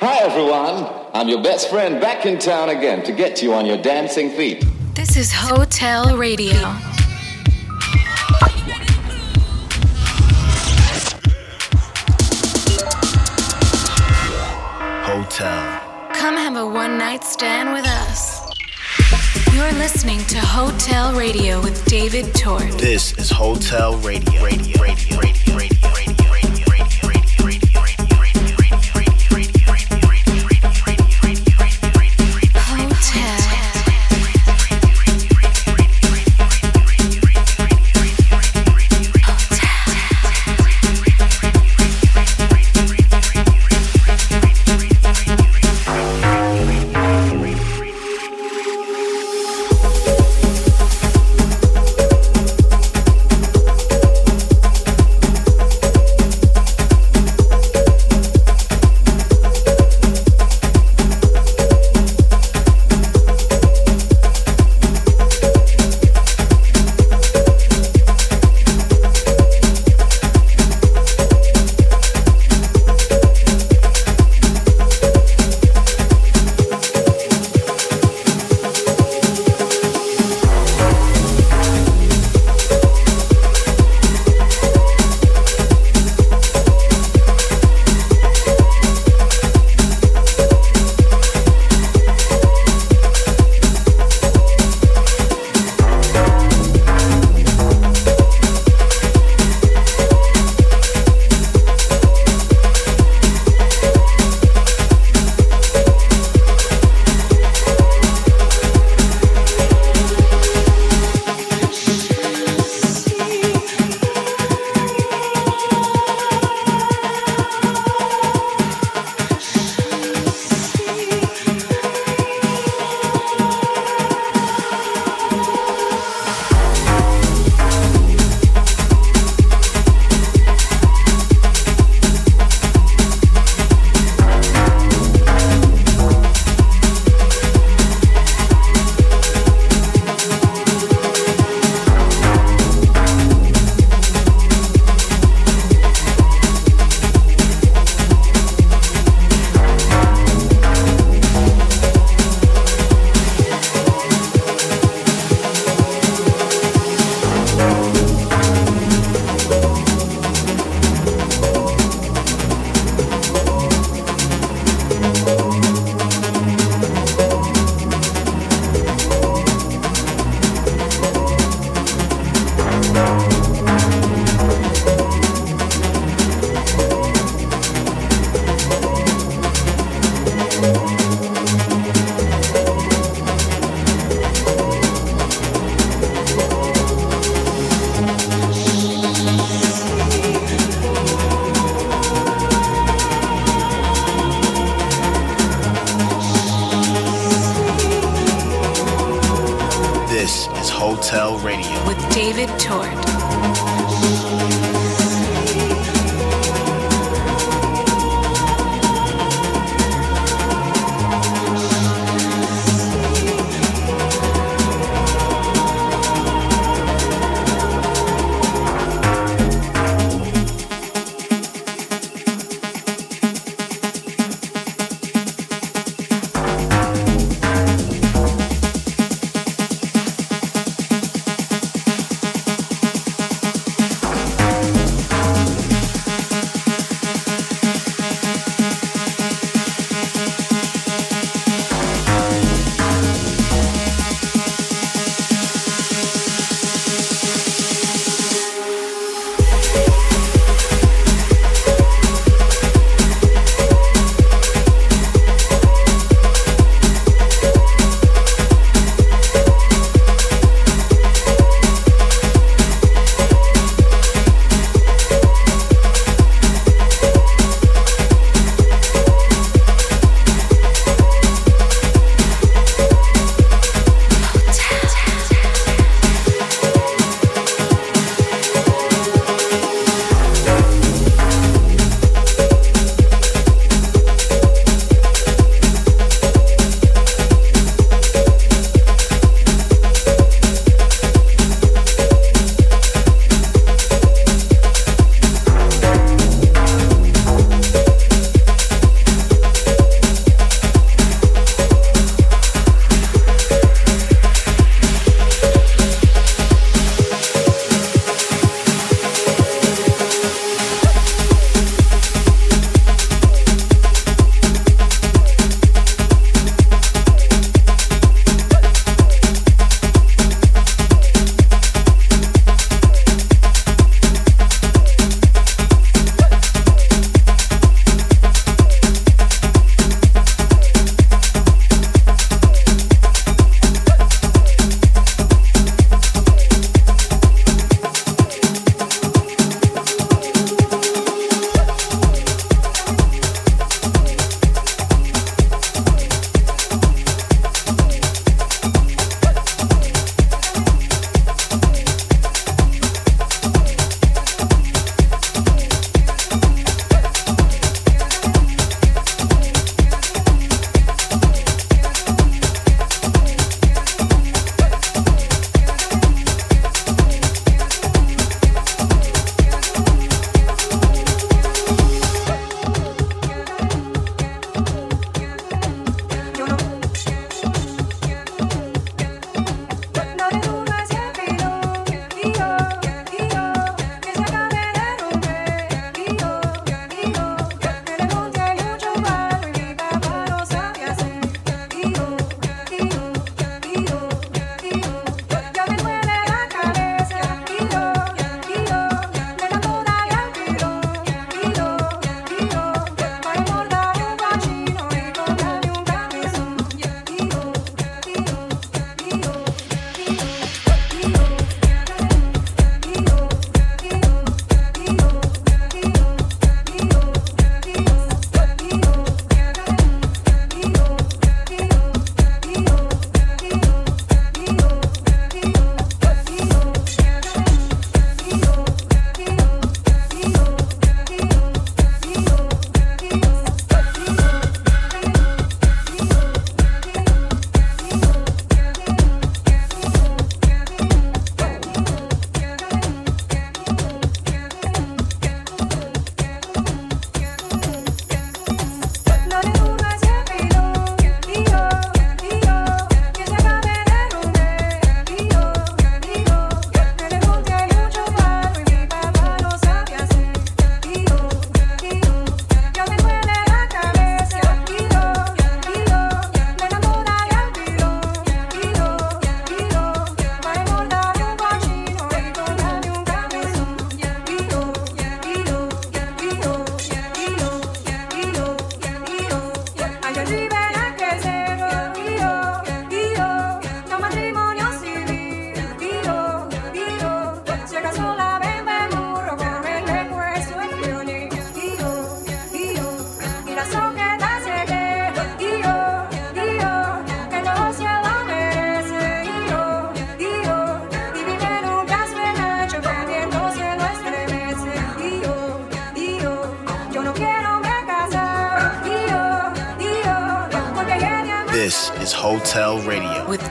Hi, everyone. I'm your best friend back in town again to get you on your dancing feet. This is Hotel Radio. Hotel. Come have a one night stand with us. You're listening to Hotel Radio with David Tort. This is Hotel Radio. Radio. Radio. Radio. Radio. This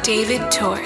David Tort.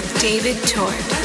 with David Tort.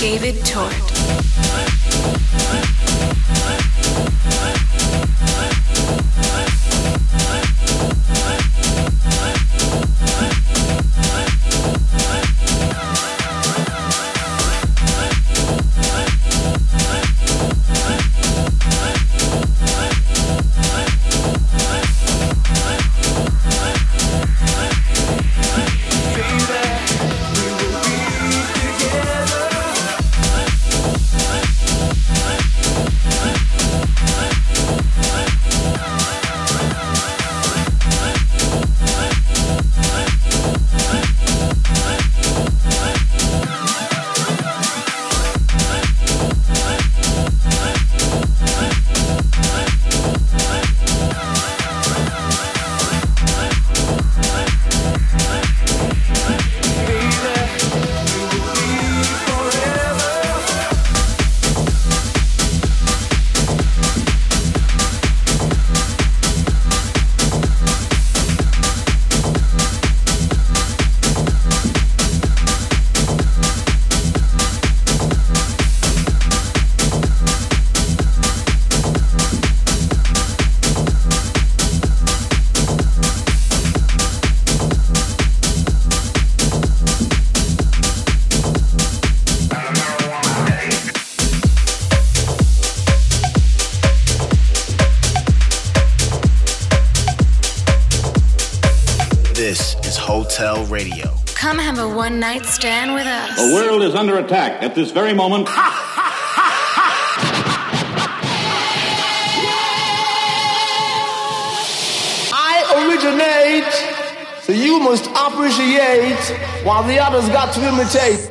David Radio with David Tort. one night stand with us. The world is under attack at this very moment. I originate, so you must appreciate while the others got to imitate.